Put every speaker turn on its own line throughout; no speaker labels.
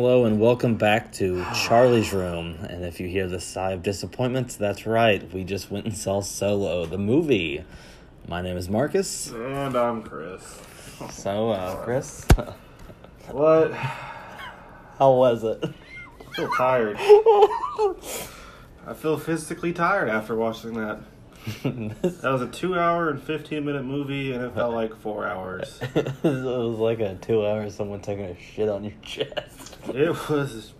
Hello and welcome back to Charlie's Room. And if you hear the sigh of disappointment, that's right. We just went and saw Solo, the movie. My name is Marcus.
And I'm Chris.
So, uh, Chris,
What?
how was it?
I feel tired. I feel physically tired after watching that. That was a two hour and 15 minute movie, and it felt like four hours.
it was like a two hours someone taking a shit on your chest.
It was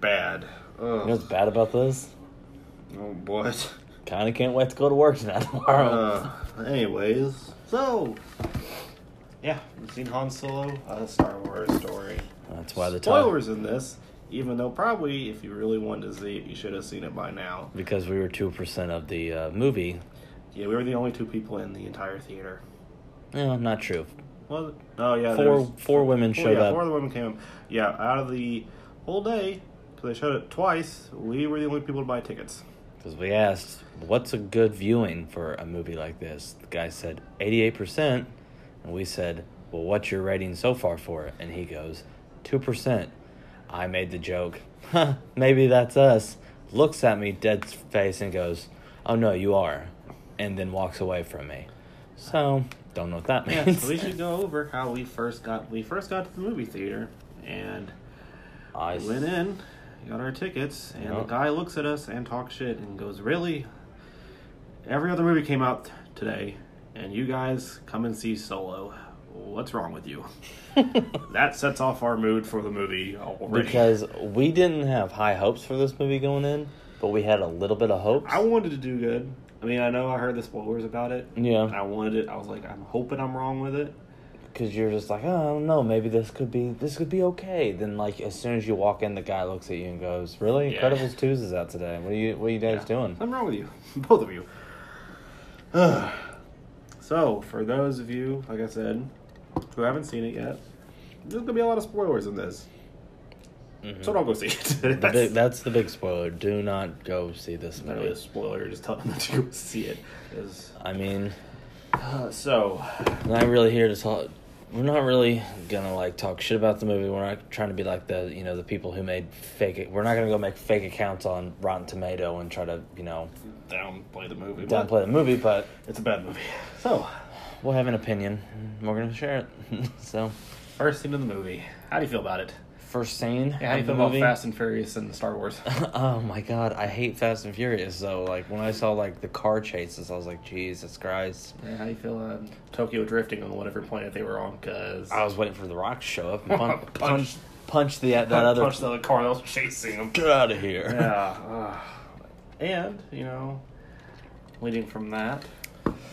bad.
You know what's bad about this?
Oh, boy.
Kinda can't wait to go to work now tomorrow.
Uh, anyways, so. Yeah, you've seen Han Solo, a Star Wars story.
that's why the.
Spoilers in this, even though probably if you really wanted to see it, you should have seen it by now.
Because we were 2% of the uh, movie.
Yeah, we were the only two people in the entire theater.
No, not true.
It? Oh yeah,
Four-
was-
four women
four-
showed
yeah,
up.
Four of the women came. Yeah, out of the whole day, because they showed it twice, we were the only people to buy tickets.
Because we asked, what's a good viewing for a movie like this? The guy said 88%. And we said, well, what's your rating so far for it? And he goes, 2%. I made the joke, huh, maybe that's us. Looks at me dead face and goes, oh no, you are. And then walks away from me. So, don't know what that means.
Yeah, so we should go over how we first got we first got to the movie theater, and
I
we went in, got our tickets, and
Yeah.
the guy looks at us and talks shit and goes, "Really? Every other movie came out today, and you guys come and see Solo. What's wrong with you?" that sets off our mood for the movie already.
because we didn't have high hopes for this movie going in, but we had a little bit of hope.
I wanted to do good. I mean, I know I heard the spoilers about it.
Yeah.
I wanted it. I was like, I'm hoping I'm wrong with it.
because you're just like, oh, I don't know, maybe this could be this could be okay. Then like as soon as you walk in, the guy looks at you and goes, "Really,
Yeah.
Incredibles two is out today. What are you What are you guys
Yeah.
doing?"
Something wrong with you, both of you. so, for those of you, like I said, who haven't seen it yet, there's gonna be a lot of spoilers in this.
Mhm.
So don't go see it.
The
that's
big, that's the big spoiler. Do not go see this
not really
movie.
a spoiler. Just tell them to go see it.
I mean,
uh, so,
not really here to talk. We're not really gonna like talk shit about the movie. We're not trying to be like the you know the people who made fake. We're not gonna go make fake accounts on Rotten Tomato and try to you know
downplay the movie.
downplay the movie. But
It's a bad movie. So,
we'll have an opinion. We're gonna share it. so
first scene of the movie. How do you feel about it?
first scene.
Yeah, how do you feel about
movie.
Fast and Furious and Star Wars?
oh my god, I hate Fast and Furious. So like when I saw like the car chases, I was like, Jesus Christ!
Yeah, how do you feel uh, Tokyo drifting on whatever planet they were on? Because
I was waiting for the Rock to show up and punch,
Punch-
punch, punch the that other.
punched the car that was chasing him.
Get out of here!
Yeah. uh, and, you know, leading from that,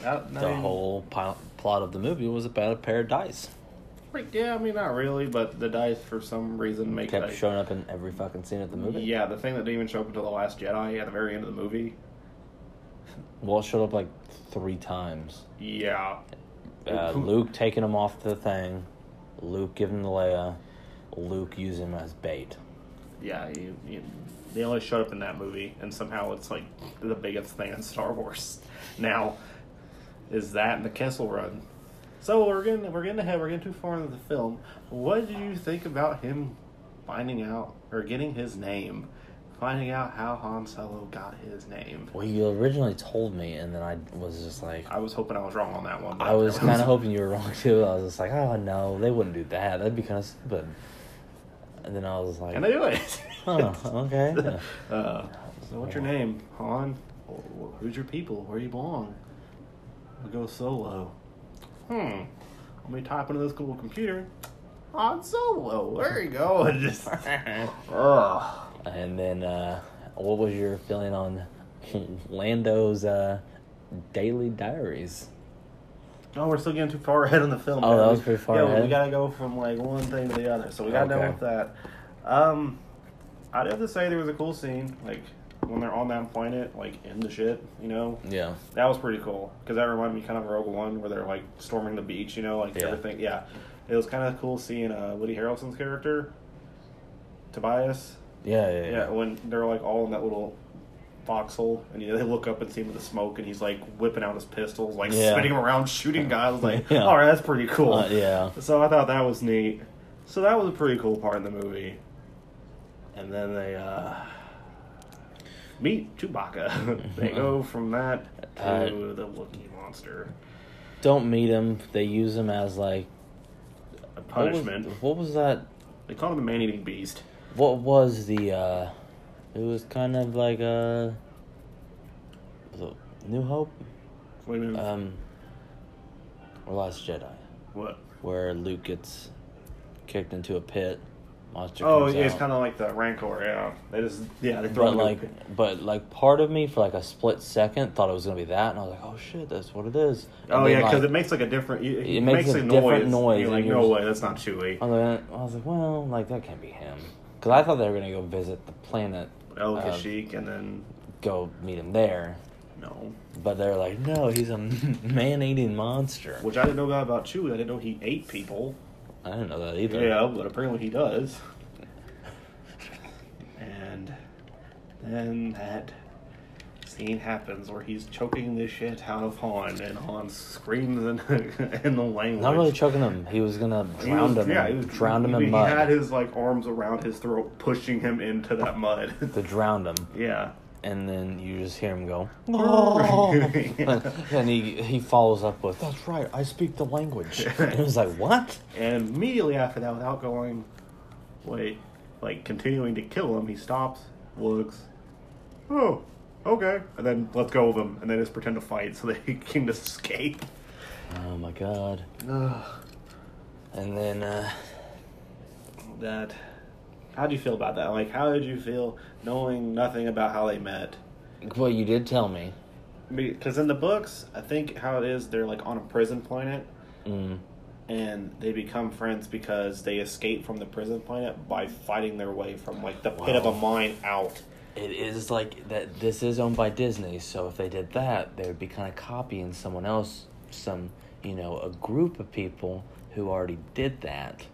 The whole pil- plot of the movie was about a pair of dice.
Like, yeah, I mean, not really, but the dice for some reason make
Kept
like,
showing up in every fucking scene of the movie.
Yeah, the thing that didn't even show up until the Last Jedi at the very end of the movie.
Well, it showed up like three times.
Yeah.
Uh, Luke taking him off the thing, Luke giving to Leia, Luke using him as bait.
Yeah, you, you, they only showed up in that movie, and somehow it's like the biggest thing in Star Wars now is that and the Kessel Run. So we're getting we're getting ahead. We're getting too far into the film. What did you think about him finding out or getting his name? Finding out how Han Solo got his name.
Well, you originally told me, and then I was just like,
I was hoping I was wrong on that one.
I was kind of hoping you were wrong too. I was just like, oh no, they wouldn't do that. That'd be kind of stupid. And then I was like,
And they do it.
Huh, okay.
Uh, so what's your name, Han? Who's your people? Where you belong? I'll go solo. Hmm. Let me type into this cool computer. On Solo. There you go. And just. Ugh.
and then, uh, what was your feeling on Lando's uh, daily diaries?
Oh, we're still getting too far ahead in the film.
Oh,
man.
that was
We-
pretty far
yeah,
ahead?
we gotta go from like one thing to the other. So we got done with that. Um, I'd have to say there was a cool scene, like when they're on that planet, like in the shit, you know.
Yeah.
That was pretty cool because that reminded me kind of of Rogue One, where they're like storming the beach, you know, like
Yeah.
everything. Yeah, it was kind of cool seeing uh, Woody Harrelson's character, Tobias.
Yeah, yeah,
Yeah,
yeah.
when they're like all in that little foxhole, and you know, they look up and see him with the smoke, and he's like whipping out his pistols, like
Yeah.
spinning around, shooting guys. Like,
Yeah.
all right, that's pretty cool.
Uh, yeah.
So I thought that was neat. So that was a pretty cool part in the movie. and then they uh, meet Chewbacca. they go from that to
Uh,
the Wookiee monster.
Don't meet him. They use him as like
A
what was-
punishment.
What was, that?
They call him a man-eating beast.
What was the? uh It was kind of like a. New Hope?
Wait a minute.
Um. Or Last Jedi,
what?
where Luke gets kicked into a pit. Monster.
Oh, yeah, it's kind of like the Rancor. Yeah, they just yeah they throw
But
in a
like, but like, part of me for like a split second thought it was gonna be that, and I was like, "Oh shit, that's what it is." And
Oh yeah, because
like,
it makes like a different. It,
It makes a different noise,
You're
and
like,
you're
no
just-
way, that's not Chewie.
I was like, I was like, well, like that can't be him, because I thought they were gonna go visit the planet,
El
uh,
and then
go meet him there,
no.
but they're like, no, he's a man-eating monster.
Which I didn't know about Chewie. I didn't know he ate people.
I didn't know that either.
Yeah, but apparently he does. and then that scene happens where he's choking the shit out of Han, and Han screams in, in the language.
Not really choking him. He was gonna drown
was-
him.
Yeah, he was,
drown him
he,
in mud.
He had his like arms around his throat, pushing him into that mud.
to drown him,
yeah.
And then you just hear him go,
Yeah.
and he he follows up with, "That's right, I speak the language." and it was like, "What?"
And immediately after that, without going, wait, like continuing to kill him, he stops, looks, oh, okay, and then let's go of him, and then just pretend to fight so that he can just escape.
Oh my god! And then uh,
that. How do you feel about that? Like, how did you feel knowing nothing about how they met?
well, you did tell me.
Because in the books, I think how it is, they're like on a prison planet,
Mm.
and they become friends because they escape from the prison planet by fighting their way from like the pit of a mine out.
It is like that. This is owned by Disney, so if they did that, they would be kind of copying someone else, some you know, a group of people who already did that.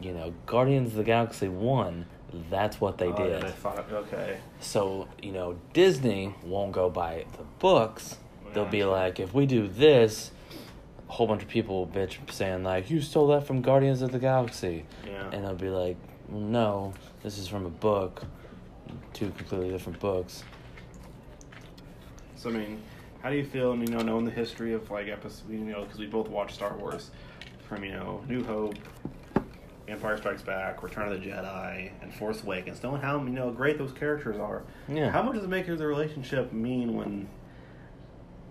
You know, Guardians of the Galaxy one. That's what they
Oh, yeah,
did.
they. Okay.
So you know, Disney won't go by the books. They'll be
Yeah.
like, if we do this, a whole bunch of people will bitch saying like, you stole that from Guardians of the Galaxy.
Yeah.
And they'll be like, no, this is from a book, two completely different books.
So I mean, how do you feel? You know, knowing the history of like episodes, you know, because we both watched Star Wars, from you know New Hope, Empire Strikes Back, Return of the Jedi, and Force Awakens. Knowing how you know great those characters are.
Yeah.
How much does it make the relationship mean when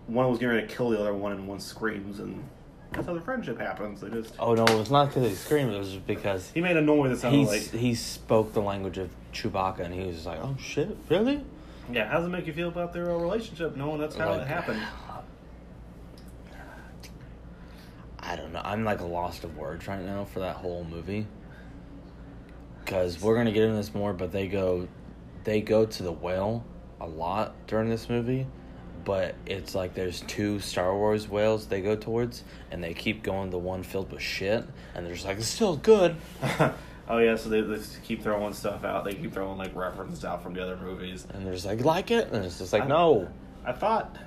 one was getting ready to kill the other one and one screams and that's how the friendship happens. They just
Oh no, it was not because he screamed. It was just because
he made a noise that sounded
he
like
he spoke the language of Chewbacca, and he was like, "Oh shit, really?"
yeah. How does it make you feel about their relationship knowing that's how
Like-
it happened?
I don't know. I'm like lost of words right now for that whole movie. Because we're gonna get into this more, but they go, they go to the whale a lot during this movie, but it's like there's two Star Wars whales they go towards, and they keep going the one filled with shit, and they're just like it's still good.
oh yeah, so they, they keep throwing stuff out. They keep throwing like references out from the other movies.
And they're just like like it, and it's just like
I-
no.
I thought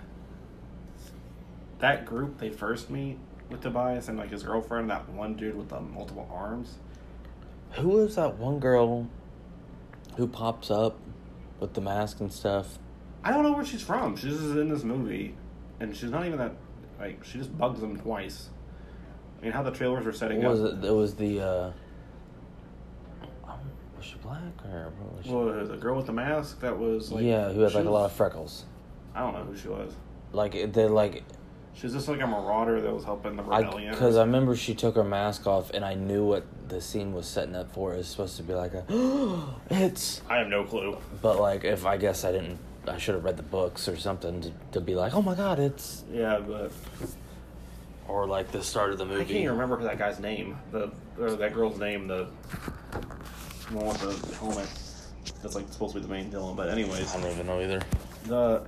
that group they first meet with Tobias and like his girlfriend, that one dude with the multiple arms.
Who is that one girl who pops up with the mask and stuff?
I don't know where she's from. She's just in this movie, and she's not even that. Like she just bugs them twice. I mean, how the trailers were setting
What was
up.
it? It was the. Uh, um, was she black or what was she?
Well, the girl with the mask that was like
yeah, who had like a lot of freckles.
I don't know who she was.
Like it- they're like,
She's just like a marauder that was helping the rebellion.
because I, remember she took her mask off, and I knew what the scene was setting up for. It was supposed to be like a, it's.
I have no clue.
But like, if I guess I didn't, I should have read the books or something to, to be like, oh my god, it's.
Yeah, but
Or like the start of the movie.
I can't even remember that guy's name. The or that girl's name. The one with the helmet. That's like supposed to be the main villain. But anyways,
I don't even know either.
the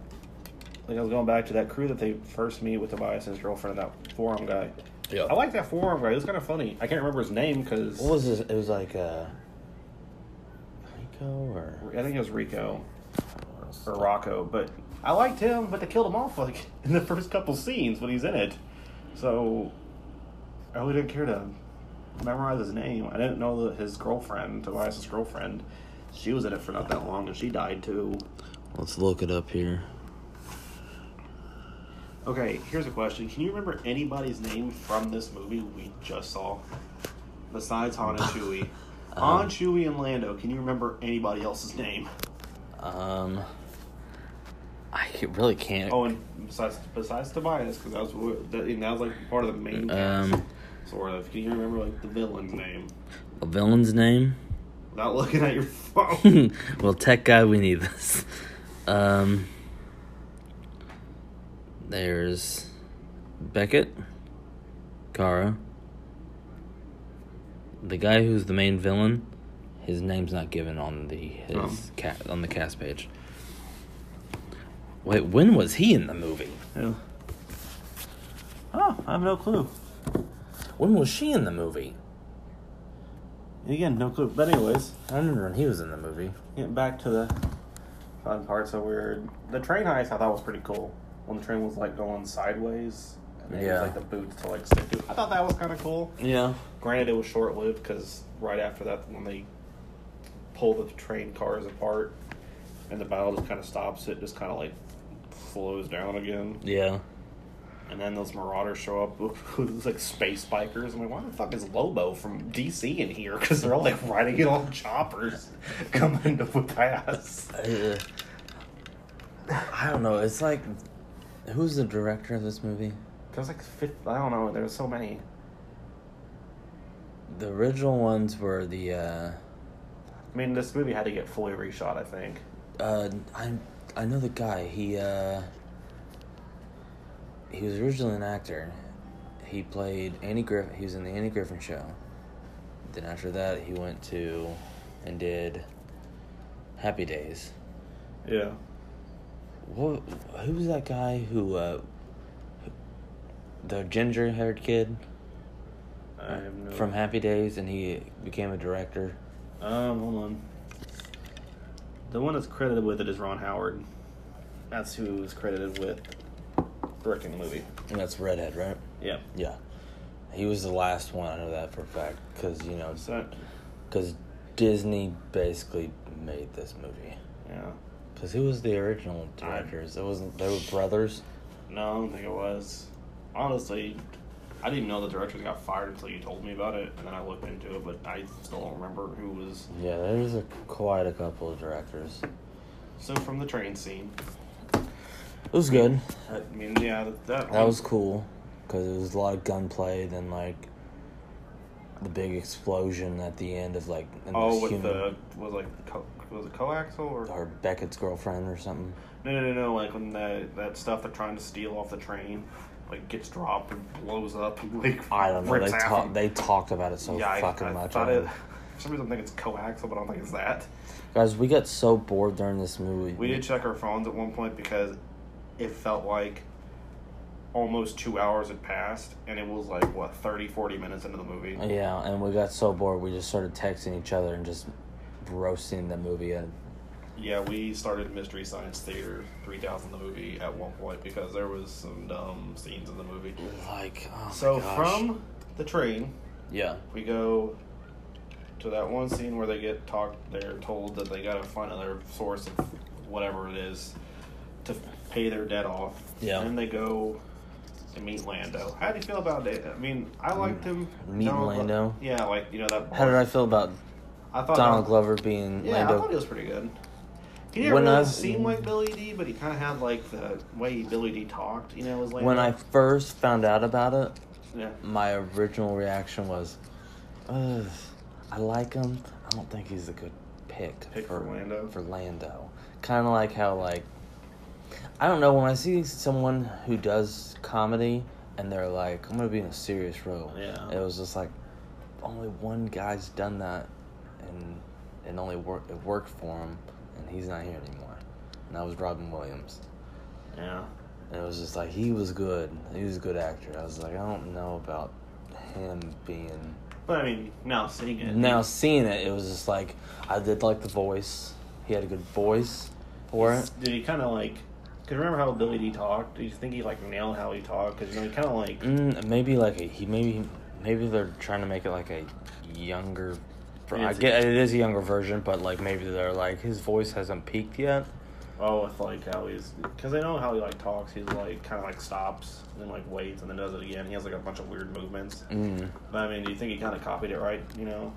like I was going back to that crew that they first meet with Tobias and his girlfriend that forearm guy.
Yeah.
I like that forearm guy. It was kind of funny. I can't remember his name because
What was this? It was like uh, Rico or
I think it was Rico or Rocco. But I liked him, but they killed him off like in the first couple scenes when he's in it. So I really didn't care to memorize his name. I didn't know that his girlfriend, Tobias's girlfriend, she was in it for not that long, and she died too.
Let's look it up here.
Okay, here's a question: Can you remember anybody's name from this movie we just saw, besides Han and Chewie? Han,
Um,
Chewie, and Lando. Can you remember anybody else's name?
Um, I really can't.
Oh, and besides besides Tobias, because that was what- that, that was like part of the main cast,
um,
sort of. Can you remember like the villain's name
a villain's name.
without looking at your phone?
well, tech guy, we need this. Um, there's Beckett, Kara. The guy who's the main villain, his name's not given on the his
Oh.
ca- on the cast page. Wait, when was he in the movie?
Yeah. Oh, I have no clue.
When was she in the movie?
Again, no clue. But anyways,
I remember when he was in the movie.
getting back to the fun parts of weird. The train heist I thought was pretty cool. When the train was like going sideways, and they
Yeah.
used like the boots to like stick to. I thought that was kind of cool.
Yeah.
Granted, it was short lived because right after that, when they pull the train cars apart and the battle just kind of stops, it just kind of like slows down again.
Yeah.
And then those marauders show up with like space bikers. I'm like, why the fuck is Lobo from DC in here? Because they're all like riding it on choppers coming to whip ass.
Uh, I don't know. It's like, who's the director of this movie?
There's like fifth, I don't know. There's so many.
The original ones were the. Uh,
I mean, this movie had to get fully reshot. I think.
uh, I I know the guy. He uh, he was originally an actor. He played Andy Griffin. He was in the Andy Griffin Show. Then after that, he went to and did Happy Days.
Yeah.
What? Who was that guy who? Uh, who- the ginger-haired kid
I have no.
from Happy Days, and he became a director.
Um, hold on. The one that's credited with it is Ron Howard. That's who's credited with directing the movie.
And that's Redhead, right?
Yeah.
Yeah. He was the last one. I know that for a fact because you know, because Disney basically made this movie.
yeah.
Because who was the original directors? It wasn't. They were brothers.
No, I don't think it was. Honestly, I didn't know the directors got fired until you told me about it, and then I looked into it, but I still don't remember who was.
Yeah, there's a quite a couple of directors.
So from the train scene,
It was good.
I mean, yeah, that that,
That was cool because it was a lot of gunplay. Then like the big explosion at the end of like
Oh, with
human-
the was like was it coaxium or
or Beckett's girlfriend or something.
no no no no like when that that stuff they're trying to steal off the train like gets dropped and blows up and like
I don't know. They talk. They talked about it so
yeah,
fucking
I
much.
thought
I
it. For some reason, I think it's coaxium, but I don't think it's that.
Guys, we got so bored during this movie.
We did check our phones at one point because it felt like almost two hours had passed, and it was like what 30, 40 minutes into the movie.
Yeah, and we got so bored we just started texting each other and just roasting the movie. And
Yeah, we started Mystery Science Theater 3000 the movie at one point because there was some dumb scenes in the movie.
like, oh my
So from the train,
yeah,
we go to that one scene where they get talked. They're told that they gotta find another source of whatever it is to pay their debt off.
Yeah.
And then they go and meet Lando. How do you feel about it? I mean, I liked him.
Mm.
Meet Donald Glo-
Lando?
Yeah, like you know that.
how did I feel about
I thought
Donald
that-
Glover being
Yeah, I
Lando?
thought he was pretty good. He didn't
When
really
I-
seem like Billy Dee, but he kind of had like the way Billy Dee talked. You know, was like
when I first found out about it,
yeah.
my original reaction was, Ugh, I like him. I don't think he's a good pick,
Pick for Lando?
For Lando, kind of like how like, I don't know when I see someone who does comedy and they're like, I'm gonna be in a serious role.
Yeah.
It was just like, only one guy's done that, and it only worked. It worked for him, and he's not here anymore. And that was Robin Williams.
Yeah.
And it was just like he was good. He was a good actor. I was like, I don't know about him being.
But I mean, now seeing it.
Now seeing it, it was just like I did like the voice. He had a good voice for it.
Did he kind of like? Cause remember how Billy Dee talked? Do you think he like nailed how he talked? Cause you know he kind of like
Mm, maybe like he maybe maybe they're trying to make it like a younger. Ver- I get it is a younger version, but like maybe they're like his voice hasn't peaked yet.
Oh, with like how he's because I know how he like talks. He's like kind of like stops and then like waits and then does it again. He has like a bunch of weird movements.
Mm.
But I mean, do you think he kind of copied it right? You know?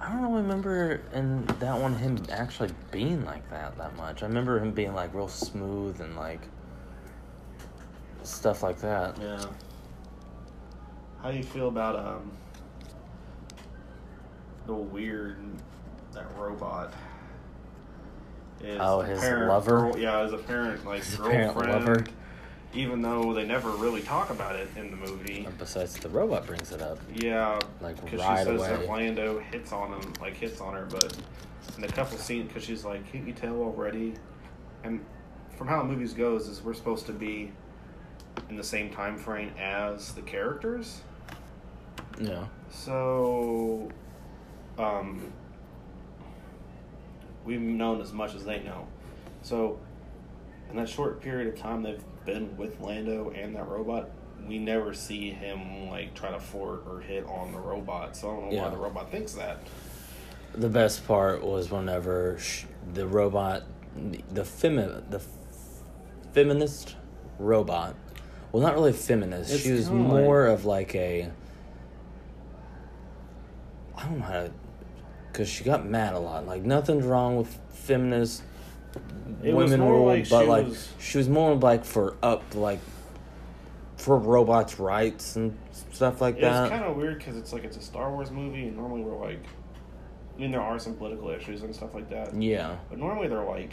I don't. I remember in that one him actually being like that that much. I remember him being like real smooth and like stuff like that.
Yeah. How do you feel about um the weird that robot? Is
Oh, his
apparent
lover?
girl- yeah, his apparent like
His apparent
girlfriend.
lover.
Even though they never really talk about it in the movie.
And besides, the robot brings it up.
Yeah,
Like,
because
right
she says
away.
that Lando hits on him, like hits on her, but in a couple scenes, because she's like, "Can't you tell already?" And from how the movies goes, is we're supposed to be in the same time frame as the characters.
Yeah.
So, um, we've known as much as they know. So, in that short period of time they've been with Lando and that robot, we never see him like try to flirt or hit on the robot. So I don't know
Yeah.
why the robot thinks that.
The best part was whenever sh- the robot, the femi- the feminist robot, well, not really feminist.
It's
she was
kinda
more of like a. I don't know how to, because she got mad a lot. Like nothing's wrong with feminist
It
women rule,
like
but like
was-
she was more like for up like for robots' rights and stuff like that.
It's kind of weird because it's like it's a Star Wars movie, and normally we're like, I mean, there are some political issues and stuff like that.
yeah.
But normally they're like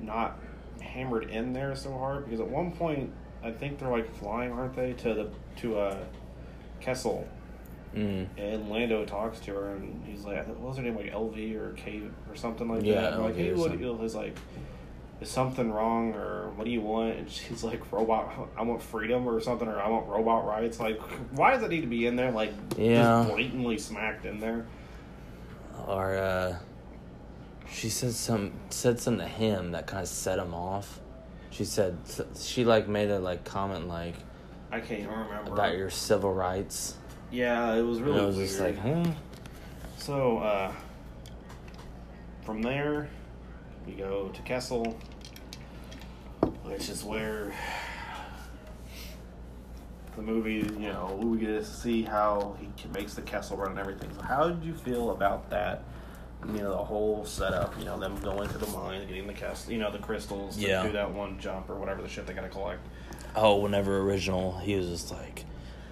not hammered in there so hard because at one point I think they're like flying, aren't they, to the to uh Kessel
Mm.
and Lando talks to her and he's like what was her name like LV or K or something like
Yeah,
that. Like, hey, what he's like is something wrong or what do you want? And she's like robot I want freedom or something or I want robot rights. Like why does it need to be in there like
Yeah.
just blatantly smacked in there?
or uh she said some said something to him that kind of set him off she said she like made a like comment like
I can't remember.
about your civil rights
Yeah, it was really
and I was
weird.
just like huh
So, uh, from there, we go to Kessel, which is where the movie, you know, we get to see how he makes the Kessel run and everything. So, how did you feel about that? You know, the whole setup, you know, them going to the mine, getting the Kessel, you know, the crystals to
Yeah.
do that one jump or whatever the shit they gotta collect.
oh whenever original he was just like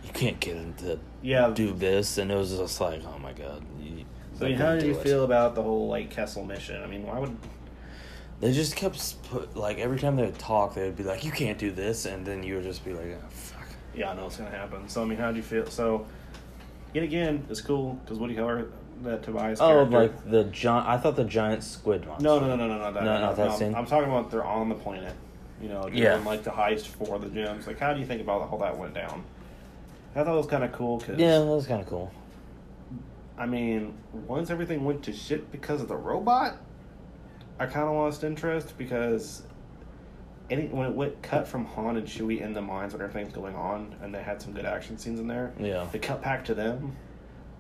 you can't get him to
Yeah.
do this and it was just like oh my god you,
So,
they
how did you
it.
feel about the whole, like, Kessel mission? I mean, why would
they just kept put like every time they would talk they would be like you can't do this and then you would just be like oh, fuck
Yeah, I know it's gonna happen. So I mean, how do you feel? So, yet again, it's cool because Woody Keller, that Tobias.
oh
character,
like the giant i thought the giant squid monster
no, no, no, no, no, no, that,
No, not that
I'm-
scene?
I'm talking about they're on the planet. You know, doing
Yeah.
like the heist for the gems. Like, how do you think about how that went down? I thought it was kind of cool because
yeah that was kind of cool
I mean, once everything went to shit because of the robot, I kind of lost interest because any when it went cut from Han and Chewie in the mines when everything's going on, and they had some good action scenes in there.
Yeah.
They cut back to them,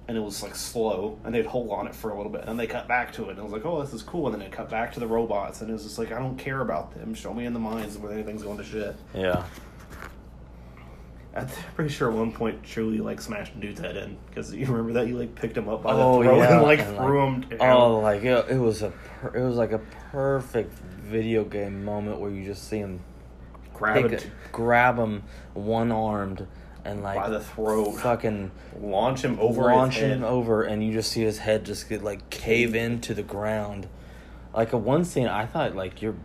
and it was like slow, and they'd hold on it for a little bit, and then they cut back to it, and I was like, oh, this is cool, and then it cut back to the robots, and it was just like, I don't care about them. Show me in the mines where anything's going to shit.
yeah
I'm pretty sure at one point Chewie like smashed a dude's head in because you remember that you like picked him up by
oh
the throat
yeah,
and like
and,
threw him. Down.
Oh, like it, it was a per, it was like a perfect video game moment where you just see him
grab it,
grab him one armed and like
by the throat,
fucking
launch him over
launch him over, and you just see his head just get like cave into the ground. Like a one scene, I thought like you're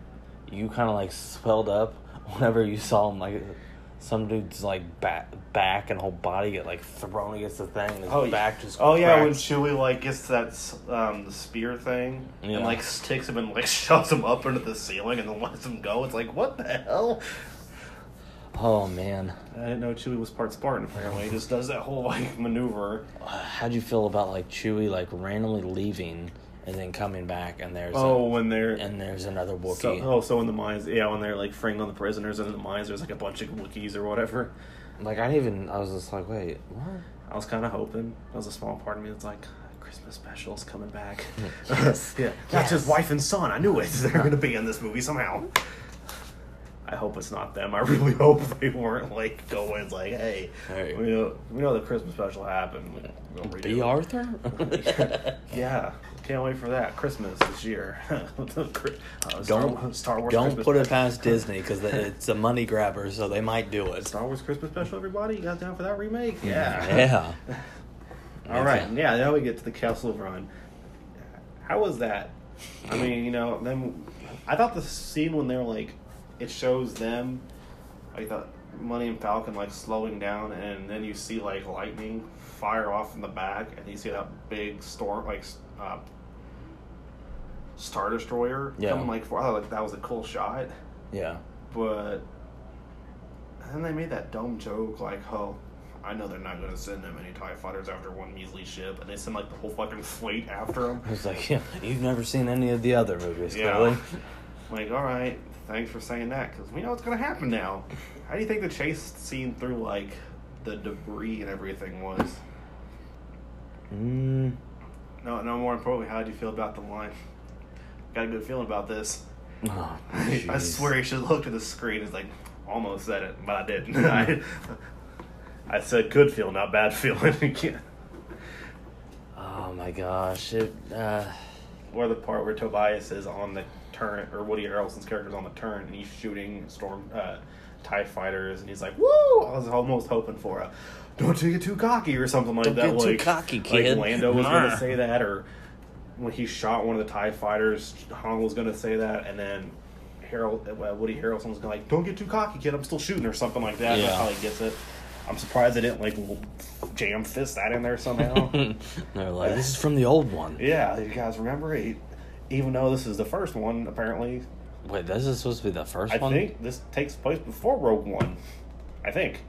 you kind of like swelled up whenever you saw him like. Some dude's like back, back and whole body get like thrown against the thing. And his
Oh,
back just
Oh yeah, when. Chewie like gets that um, the spear thing
Yeah.
and like sticks him and like shoves him up into the ceiling and then lets him go. It's like what the hell?
Oh man,
I didn't know Chewie was part Spartan. Apparently, he just does that whole like maneuver.
how'd you feel about like Chewie like randomly leaving and then coming back and there's
Oh,
a,
when they're
and there's another
so,
Wookiee.
oh, so in the mines, yeah, when they're like freeing on the prisoners and in the mines, there's like a bunch of Wookiees or whatever.
Like I didn't even. I was just like, wait, what?
I was kind of hoping. There was a small part of me that's like, Christmas special's coming back.
Yes.
yeah, that's his wife and son. I knew it. They're going to be in this movie somehow. I hope it's not them. I really hope they weren't like going like, "Hey,
Hey.
we know we know the Christmas special happened. We'll redo
B.
it."
Arthur?
Yeah, can't wait for that Christmas this year. Uh, Star-
don't
Star Wars.
don't
Christmas
put it past Disney because it's a money grabber, so they might do it.
Star Wars Christmas special. Everybody, you got down for that remake? Yeah.
Yeah.
All right, yeah. Now we get to the Castle of Run. How was that? I mean, you know, then I thought the scene when they're like, it shows them, like the Millennium Falcon like slowing down, and then you see like lightning fire off in the back, and you see that big storm like uh, star destroyer
Yeah.
coming like thought like that was a cool shot,
Yeah.
but then they made that dumb joke like, oh. I know they're not going to send them any TIE fighters after one measly ship, and they send like the whole fucking fleet after them.
I was like, yeah, you've never seen any of the other movies,
Yeah.
clearly.
Like, all right, thanks for saying that, because we know what's going to happen now. How do you think the chase scene through like the debris and everything was?
Mm,
No, no more importantly, how did you feel about the line? Got a good feeling about this.
oh,
I swear he should look at the screen. It's like almost said it, but I didn't. I, I said good feel, not bad feeling. again.
Oh my gosh. It, uh,
or the part where Tobias is on the turn, or Woody Harrelson's character's on the turn, and he's shooting storm uh, Tie fighters, and he's like, "Woo!" I was almost hoping for a "Don't you get too cocky" or something like
Don't
that.
get too
like,
cocky,
like
kid.
Lando was
Nah.
going to say that, or when he shot one of the Tie fighters, Han was going to say that, and then Harold, uh, Woody Harrelson was going to like, "Don't get too cocky, kid. I'm still shooting," or something like that. That's
Yeah.
how he gets it. I'm surprised they didn't like jam fist that in there somehow.
they're like, this is from the old one.
Yeah, you guys remember? He, even though this is the first one, apparently,
Wait, this is supposed to be the first
I
one?
I think this takes place before Rogue One. I think.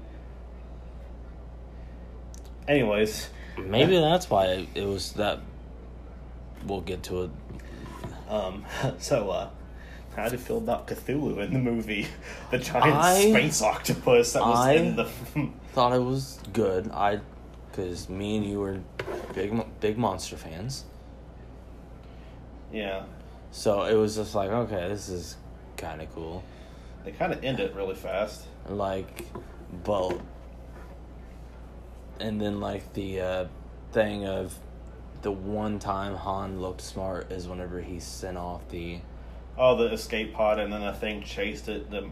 Anyways,
Maybe that's why it, it was that. We'll get to it.
um, so uh, how do you feel about Cthulhu in the movie? The giant
I-
space octopus that was
I-
in the.
Thought it was good. I, because me and you were big, big monster fans.
yeah,
So it was just like, okay, this is kind of cool.
they kind of end it really fast.
Like, but, and then like the uh, thing of the one time Han looked smart is whenever he sent off the
Oh, the escape pod, and then the thing chased it. The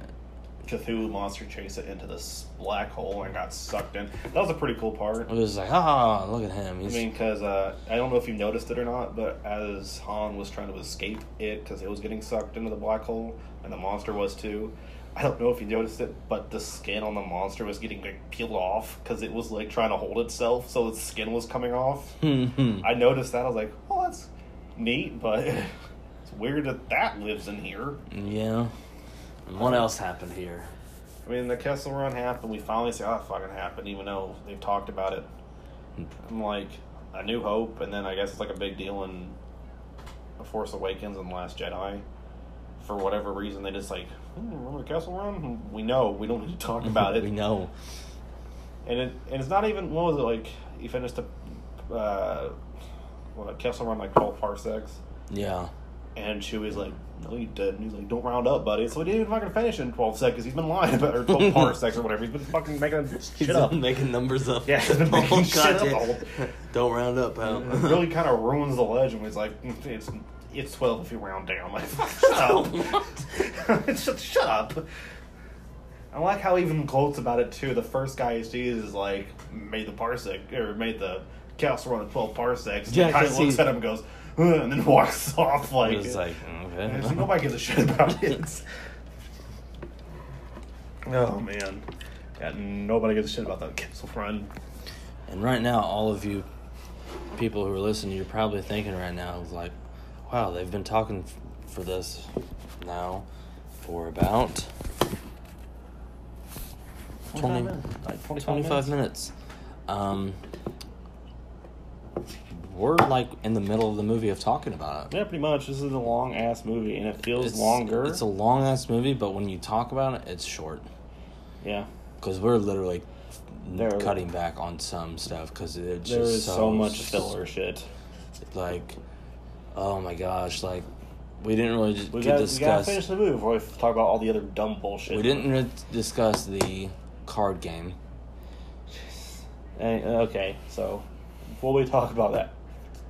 Cthulhu monster chased it into this black hole and got sucked in. That was a pretty cool part.
It was like, ah, look at him.
I mean, because uh, I don't know if you noticed it or not, but as Han was trying to escape it, because it was getting sucked into the black hole, and the monster was too. I don't know if you noticed it, but the skin on the monster was getting like, peeled off because it was like trying to hold itself, so the skin was coming off. I noticed that. I was like, "Oh, that's neat," but it's weird that that lives in here.
yeah. And what else happened here?
I mean, the Kessel Run happened. We finally say, "Oh, it fucking happened," even though they've talked about it. I'm like, A New Hope, and then I guess it's like a big deal in The Force Awakens and The Last Jedi. For whatever reason, they just like, hmm, remember the Kessel Run? We know. We don't need to talk about it.
we know.
And it and it's not even what was it like? He finished a uh, what Kessel Run like twelve parsecs,
Yeah.
and Chewie's like, "No, you didn't." He's like, "Don't round up, buddy." So he didn't even fucking finish in twelve seconds. He's been lying about or twelve parsecs or whatever. He's been fucking making shit up.
making numbers up.
Yeah, he's been making
Oh,
shit up
God,
all-
yeah. Don't round up, pal.
It really kind of ruins the legend. He's like, "It's it's twelve if you round down." I'm like, shut up, shut, shut up. I like how even quotes about it too. The first guy he sees is like made the parsec or made the Kessel Run at twelve parsecs.
Yeah,
the guy
'cause
looks
he-
at him, and goes, and then walks off like.
It like, okay.
like, nobody gives a shit about it. oh man, yeah, nobody gives a shit about that Kessel Run.
And right now, all of you people who are listening, you're probably thinking right now, like, wow, they've been talking f- for this now for about 20,
minutes, like 25,
25 minutes. Um, we're like in the middle of the movie of talking about it.
Yeah, pretty much. This is a long ass movie, and it feels
It's
longer.
It's a long ass movie, but when you talk about it, it's short.
yeah,
Because we're literally
There-
cutting back on some stuff because it's
There
just
is so, much filler shit.
Like, oh my gosh, like we didn't really just
We
get
got we gotta finish the movie before we talk about all the other dumb bullshit.
We didn't discuss the card game.
Eh, okay, so before we talk about that,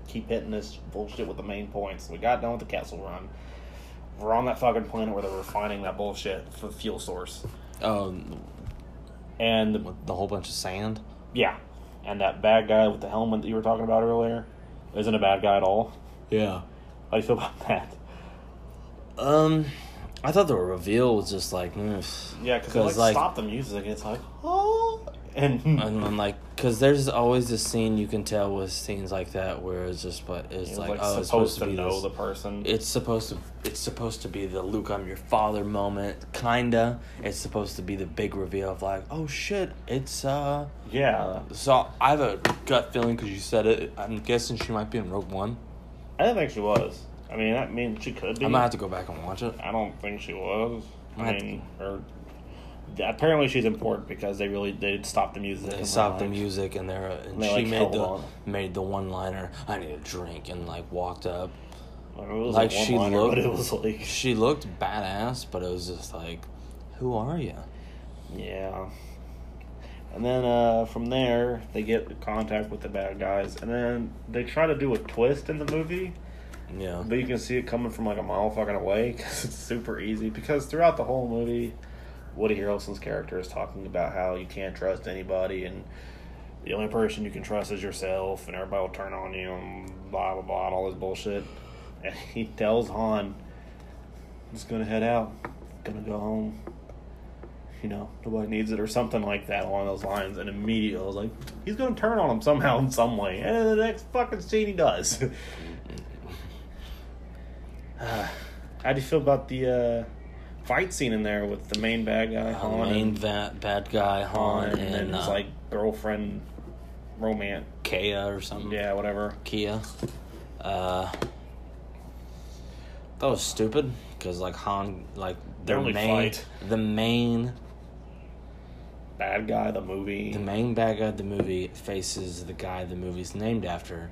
keep hitting this bullshit with the main points. We got done with the Kessel Run. We're on that fucking planet where they're refining that bullshit for fuel source,
Oh,
and
with the whole bunch of sand.
yeah, and that bad guy with the helmet that you were talking about earlier isn't a bad guy at all.
Yeah.
How do you feel about that?
Um, I thought the reveal was just like, mm,
Yeah, because like,
like,
stop the music. It's like oh, and
and then like, cause there's always this scene you can tell with scenes like that where it's just, but it's like,
like,
oh, it's
supposed,
supposed
to,
to be
know
this-
the person.
it's supposed to it's supposed to be the Luke I'm your father moment kinda it's supposed to be the big reveal of like oh shit it's uh
yeah,
so I have a gut feeling because you said it I'm guessing she might be in Rogue One
I didn't think she was. I mean, I mean, she could be.
I might have to go back and watch it
I don't think she was. I
Might-
mean, or apparently she's important because they really they did stop the music.
they stopped the music and they're and
They,
she
like,
made the
on.
made the one liner I need a drink and like walked up
it was
like
like
she looked
but it was like
she looked badass but it was just like who are you
yeah. And then uh, from there, they get in contact with the bad guys, and then they try to do a twist in the movie,
yeah
but you can see it coming from like a mile fucking away because it's super easy. Because throughout the whole movie, Woody Harrelson's character is talking about how you can't trust anybody, and the only person you can trust is yourself, and everybody will turn on you, and blah blah blah, and all this bullshit. And he tells Han, "I'm just gonna head out, gonna go home." You know, nobody needs it, or something like that along those lines. And immediately, I was like, "He's gonna turn on him somehow, in some way." And the next fucking scene, he does. Uh, how do you feel about the uh, fight scene in there with the main bad guy,
Uh,
Han,
main
and,
va- bad guy Han, and,
and, his
uh,
like girlfriend, romance?
Kea or something
Yeah, whatever.
Kia. Uh, that was stupid because like Han, like
Their
the main,
fight.
the main,
Bad guy, the movie.
the main bad guy of the movie faces the guy the movie's named after,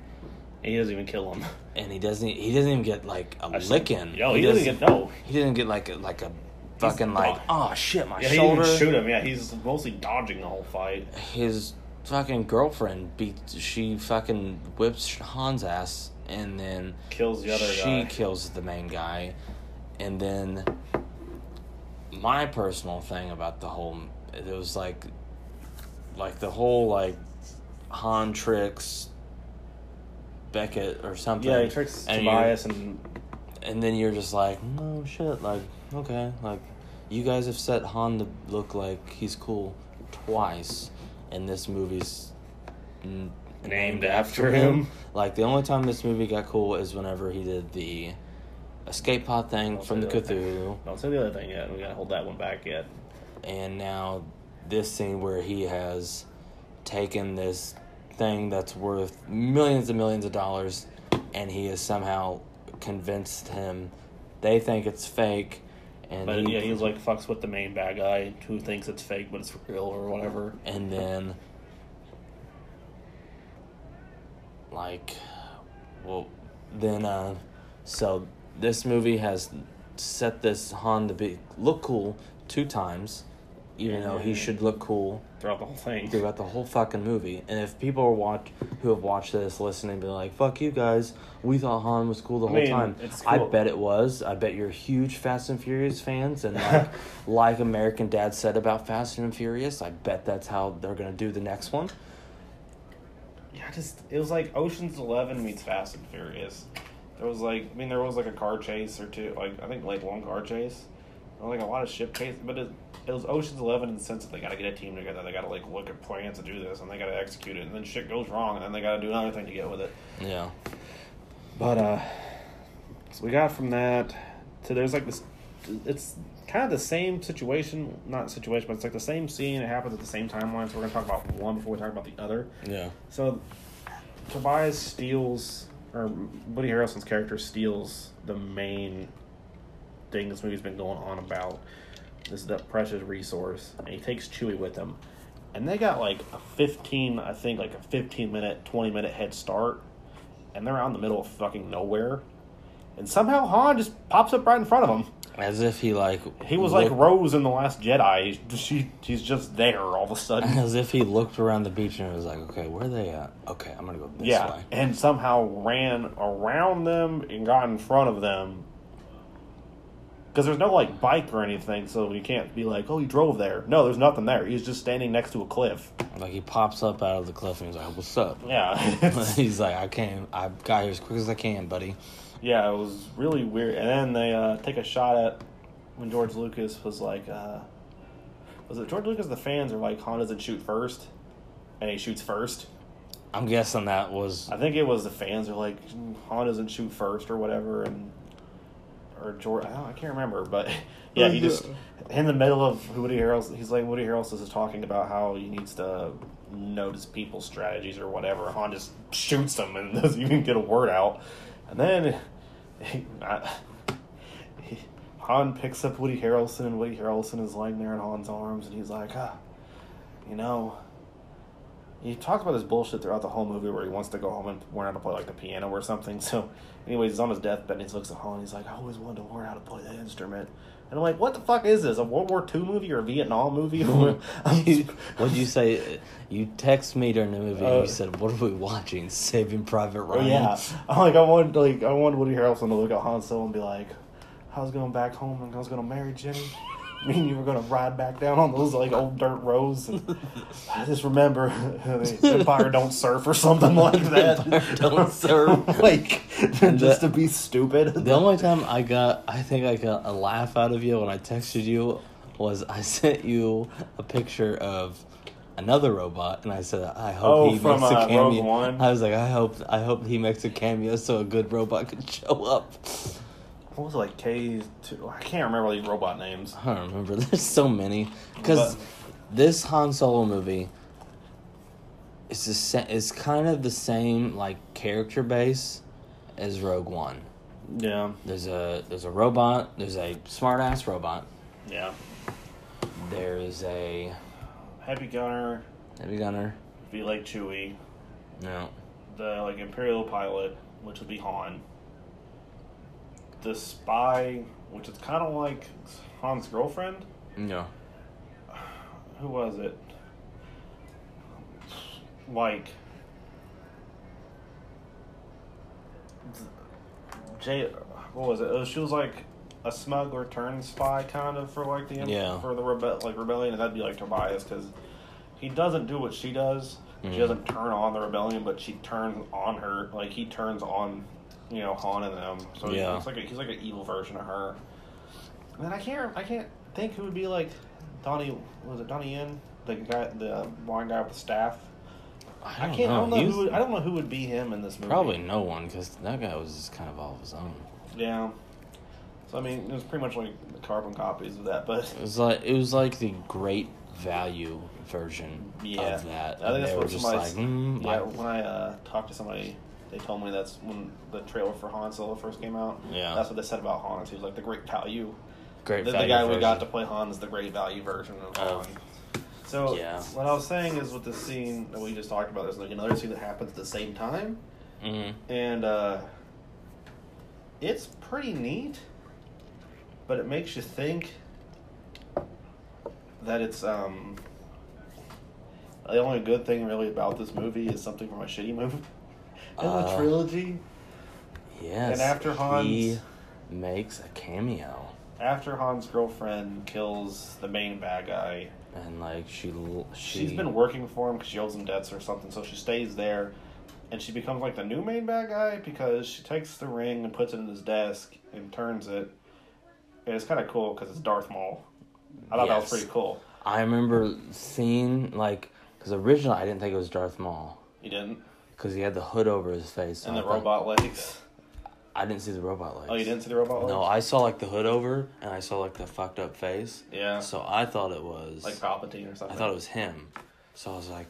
and he doesn't even kill him.
and he doesn't. He doesn't even get like a
I see.
licking.
Yo, he, doesn't get no.
He didn't get like a, like a fucking like oh shit my
Yeah, he didn't
shoulder.
shoot him. Yeah, he's mostly dodging the whole fight.
His fucking girlfriend beat. She fucking whips Han's ass, and then
Kills the other
she
guy.
kills the main guy and then my personal thing about the whole it was like like the whole like han tricks beckett or something
Yeah, he tricks
and
Tobias and
and then you're just like no shit like okay like you guys have set han to look like he's cool twice and this movie's n-
Named after him.
like the only time this movie got cool is whenever he did the escape pod thing
Don't
from the
the thing.
Cthulhu,
don't say the other thing yet. We gotta hold that one back yet.
And now this scene where he has taken this thing that's worth millions and millions of dollars, and he has somehow convinced him they think it's fake, and
But
he,
yeah, he's like fucks with the main bad guy who thinks it's fake, but it's real or whatever.
and then like well then uh so this movie has set this Han to be look cool two times even though he should look cool
Throughout the whole thing.
throughout the whole fucking movie and if people are watch who have watched this listening be like fuck you guys we thought Han was cool the
I
whole
mean,
time
it's
I bet it was I bet you're huge Fast and Furious fans and like like American Dad said about Fast and Furious I bet that's how they're gonna do the next one
Yeah, just it was like Ocean's Eleven meets Fast and Furious. There was like, I mean, there was like a car chase or two. Like I think like one car chase, or like a lot of ship chase. But it, it was Ocean's Eleven in the sense that they got to get a team together. They got to like look at plans to do this, and they got to execute it. And then shit goes wrong, and then they got to do another thing to get with it.
yeah
But uh, so we got from that to there's like this. It's kind of the same situation, not situation, but it's like the same scene. It happens at the same timeline. So we're gonna talk about one before we talk about the other.
yeah
So Tobias steals, or Woody Harrelson's character steals the main thing this movie's been going on about. This is the precious resource, and he takes Chewie with him. and they got like a fifteen, I think, like a fifteen minute, twenty minute head start, and they're out in the middle of fucking nowhere, and somehow Han just pops up right in front of them.
As if he like
He was like Rose in the Last Jedi. She, she's just there all of a sudden.
as if he looked around the beach and was like, okay, where are they at? Okay, I'm gonna go this
Yeah,
way.
and somehow ran around them and got in front of them. Because there's no like bike or anything, so you can't be like, "Oh, he drove there." No, there's nothing there. He's just standing next to a cliff.
Like he pops up out of the cliff and he's like, "What's up?"
Yeah,
he's like, "I came. I got here as quick as I can, buddy."
yeah, it was really weird. And then they uh, take a shot at when George Lucas was like, uh, "Was it George Lucas?" The fans are like, "Han doesn't shoot first, and he shoots first.
I'm guessing that was
I think it was the fans are like, "Han doesn't shoot first or whatever," and or George. I, I can't remember, but yeah, he just in the middle of Woody Harrelson. He's like Woody Harrelson is talking about how he needs to notice people's strategies or whatever. Han just shoots them and doesn't even get a word out, and then he, I, he, Han picks up Woody Harrelson, and Woody Harrelson is lying there in Han's arms, and he's like, ah, you know. He talks about this bullshit throughout the whole movie where he wants to go home and learn how to play like the piano or something. So, anyways, he's on his deathbed and he looks at Han and he's like, I always wanted to learn how to play that instrument. And I'm like, what the fuck is this? A World War II movie or a Vietnam movie?
What'd you say? You text me during the movie. and
Uh,
you said, "What are we watching? Saving Private
Oh,
Ryan."
yeah, I'm like I wanted like I wanted Woody Harrelson to look at Han Solo and be like, I was going back home and I was gonna marry Jenny. Me and you were gonna ride back down on those like old dirt roads. And I just remember the Empire don't surf or something like that.
Empire don't surf.
like just to be stupid.
The only time I got, I think I got a laugh out of you when I texted you was I sent you a picture of another robot, and I said I hope
Oh,
he
from,
makes a
uh,
cameo. I was like, I hope, I hope he makes a cameo so a good robot could show up.
What was it like K two? I can't remember these robot names.
I don't remember. There's so many because this Han Solo movie is the sa- is kind of the same like character base as Rogue One.
Yeah,
There's a there's a robot. There's a smart ass robot.
yeah.
There's a
Heavy Gunner,
heavy gunner.
be like Chewie.
No.
The like Imperial pilot, which would be Han. The spy, which is kind of like Han's girlfriend.
No.
Who was it? Like Jay, what was it? Uh, She was like a smuggler turned spy, kind of for like the
Yeah.
for the rebe- like rebellion, and that'd be like Tobias because he doesn't do what she does. She
Mhm.
doesn't turn on the rebellion, but she turns on her. Like he turns on, you know, haunting them. So
Yeah.
it's like a, he's like an evil version of her. And then I can't I can't think who would be like Donnie was it Donnie Yen the guy the blind guy with the staff. I,
don't
can't. I don't know who. Would, I don't know who would be him in this movie.
Probably no one because that guy was just kind of all of his own.
Yeah. So I mean, it was pretty much like the carbon copies of that, but
It was like it was like the great value version
yeah,
of that.
I think
and
that's what somebody.
like, mm,
yeah,
like-
when I uh, talked to somebody, they told me that's when the trailer for Han Solo first came out.
Yeah.
that's what they said about Han. He was like the great value.
great
The, the
value.
guy we got to play Han is the great value version of
Oh.
Han. So
Yeah.
what I was saying is with the scene that we just talked about, there's like another scene that happens at the same time.
Mhm.
and uh, it's pretty neat, but it makes you think that it's um, the only good thing really about this movie is something from a shitty movie in the
Uh,
trilogy.
Yes.
And after Hans-
he makes a cameo,
After Han's girlfriend kills the main bad guy,
and like she, she
she's been working for him because she owes him debts or something, so she stays there. And she becomes like the new main bad guy because she takes the ring and puts it in his desk and turns it. And it's kind of cool because it's Darth Maul. I thought that was pretty cool.
I remember seeing like because originally I didn't think it was Darth Maul
You didn't?
Because he had the hood over his face so
And
I
the
thought-
robot legs.
I didn't see the robot legs.
Oh, you didn't see the robot legs?
No, I saw like the hood over, and I saw like the fucked up face.
Yeah.
So I thought it was
like Palpatine or something.
I
something.
thought it was him. So I was like,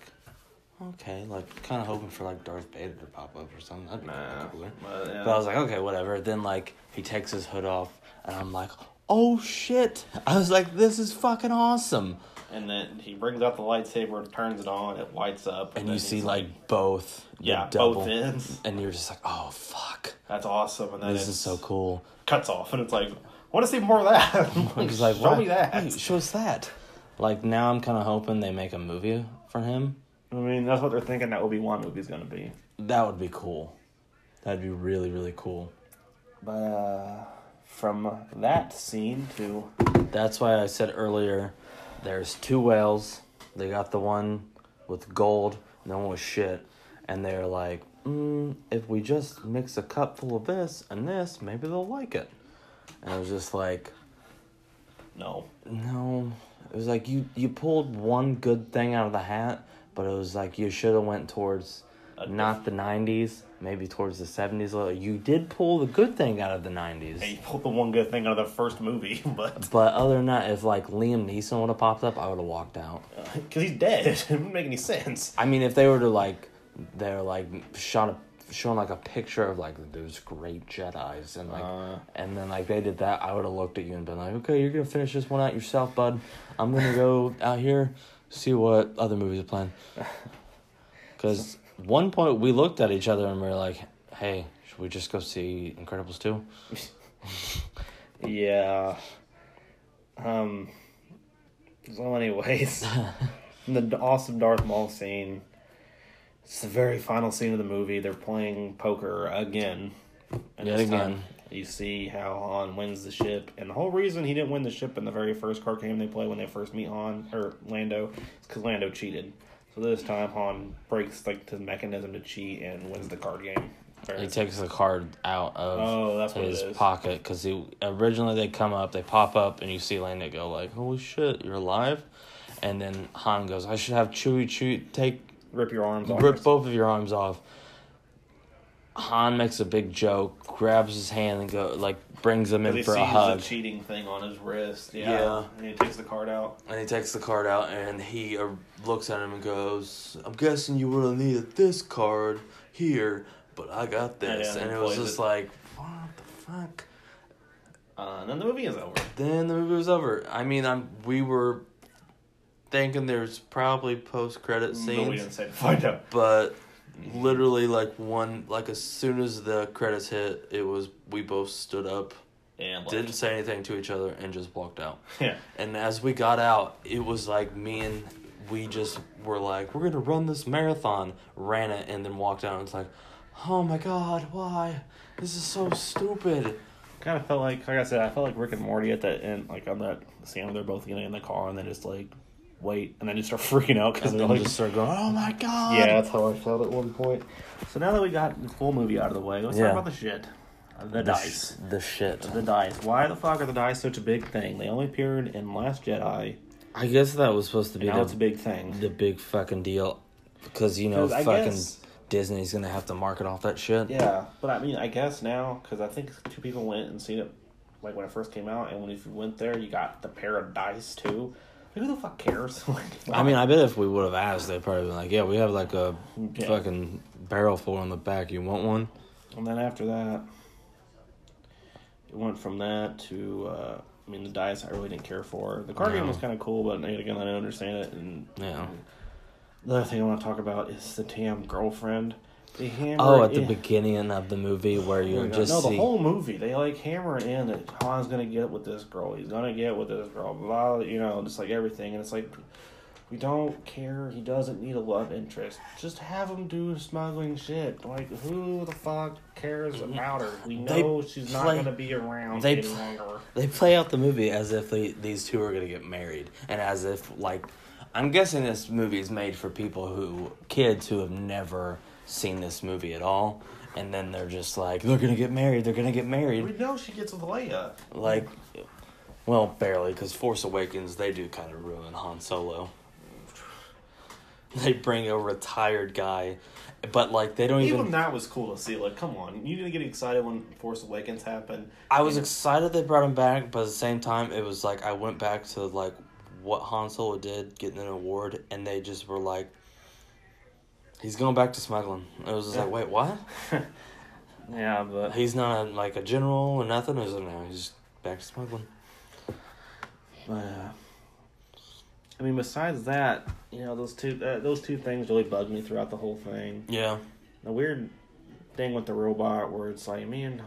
okay, like kind of hoping for like Darth Vader to pop up or something. That'd be
Nah.
cooler. Eh?
But, yeah.
But I was like, okay, whatever. Then like he takes his hood off, and I'm like, oh shit! I was like, this is fucking awesome.
And then he brings out the lightsaber, turns it on, it lights up,
And you see
he's
like both,
yeah,
double,
both ends.
and you're just like, oh fuck,
That's awesome. And then
this is so cool.
cuts off, and it's like, I want to see more of that. like,
He's like,
show
"What?
me that.
Wait, show us that. Like now, I'm kind of hoping they make a movie for him.
I mean, that's what they're thinking that Obi Wan movie's gonna be.
That would be cool. That'd be really, really cool.
But uh, from that scene to
That's why I said earlier, there's two whales. They got the one with gold, and the one with shit. And they're like, mm, if we just mix a cup full of this and this, maybe they'll like it. And I was just like,
no,
no. It was like you you pulled one good thing out of the hat, but it was like you should have went towards not the '90s, maybe towards the '70s. Like, You did pull the good thing out of the '90s.
you pulled the one good thing out of the first movie, but
But other than that, if like Liam Neeson would have popped up, I would have walked out.
because he's dead, it wouldn't make any sense.
I mean, if they were to like, they're like shot a showing like a picture of like those great Jedi's and like,
Uh.
and then like they did that, I would have looked at you and been like, okay, you're gonna finish this one out yourself, bud. I'm gonna go out here see what other movies are playing. Because one point we looked at each other and we are like, hey, should we just go see Incredibles two?
Yeah. Um. So, anyways, the awesome Darth Maul scene. It's the very final scene of the movie. They're playing poker again. And
Yet again.
You see how Han wins the ship, and the whole reason he didn't win the ship in the very first card game they play when they first meet Han or Lando is because Lando cheated. So this time Han breaks like the mechanism to cheat and wins the card game.
He takes the card out of
Oh, that's
his pocket because he originally they come up, they pop up, and you see Lando go like, "Holy shit, you're alive!" And then Han goes, "I should have Chewie Chewie take
rip your arms off.
rip both of your arms off." Han makes a big joke, grabs his hand and go like brings him in for a hug,
the cheating thing on his wrist. Yeah.
Yeah.
And he takes the card out.
and he takes the card out and he uh, looks at him and goes, "I'm guessing you would have needed this card here, but I got this,"
Yeah,
and
and
it was just
it.
like, "What the fuck."
Uh, and then the movie is over.
Then the movie was over. I mean, I'm we were thinking there's probably post credit
But we didn't say to find out.
but literally like one like as soon as the credits hit, it was we both stood up,
And
didn't say anything to each other, and just walked out.
Yeah.
And as we got out, it was like me and we just were like, we're gonna run this marathon, ran it, and then walked out. And it's like, oh my god, why? This is so stupid.
Kind of felt like, like I said, I felt like Rick and Morty at that end, like on that scene where they're both getting in the car and then just like wait, and then just start freaking out because they're like,
just start going, oh my god.
yeah, that's how I felt at one point. So now that we got the full movie out of the way, let's
Yeah.
talk about the shit, the,
The
dice.
sh- the shit.
The dice. Why the fuck are the dice such a big thing? They only appeared in Last Jedi.
I guess that was supposed to be
Now
the,
it's a big thing.
the big fucking deal, because you know
'Cause I
fucking
guess-
Disney's gonna have to market off that shit.
Yeah, but I mean, I guess now because I think two people went and seen it, like when it first came out, and when if you went there, you got the pair of dice too. Who the fuck cares? like,
I mean, I bet if we would have asked, they'd probably been like, "Yeah, we have like a
Yeah.
fucking barrel full on the back. You want one?"
and then after that, it went from that to. uh I mean, the dice I really didn't care for. The card game was kind of cool, but again, I don't understand it. And
Yeah.
the other thing I want to talk about is the damn girlfriend. They hammer
Oh, at the
in-
beginning of the movie where
Oh
you
God.
just
no, the
see.
whole movie they like hammer it in that Han's gonna get with this girl. He's gonna get with this girl. Blah, you know, just like everything, and it's like we don't care. He doesn't need a love interest. Just have him do smuggling shit. Like who the fuck cares about her? We
They
know she's not gonna be around
they
any longer.
They play out the movie as if they, these two are gonna get married, and as if like, I'm guessing this movie is made for people who kids who have never seen this movie at all, and then they're just like, they're gonna get married. They're gonna get married.
We know she gets with Leia.
Like, well, barely, because Force Awakens they do kind of ruin Han Solo. They bring a retired guy, but like they don't
Even,
even.
that was cool to see. Like, come on, you didn't get excited when Force Awakens happened.
I was excited they brought him back, but at the same time, it was like I went back to like what Han Solo did, getting an award, and they just were like, "He's going back to smuggling." It was just like, "Wait, what?
Yeah, but
He's not like a general or nothing." Is It was like, "No, he's back to smuggling."
Uh, I mean, besides that, you know, those two uh, those two things really bugged me throughout the whole thing.
Yeah.
The weird thing with the robot, where it's like, man,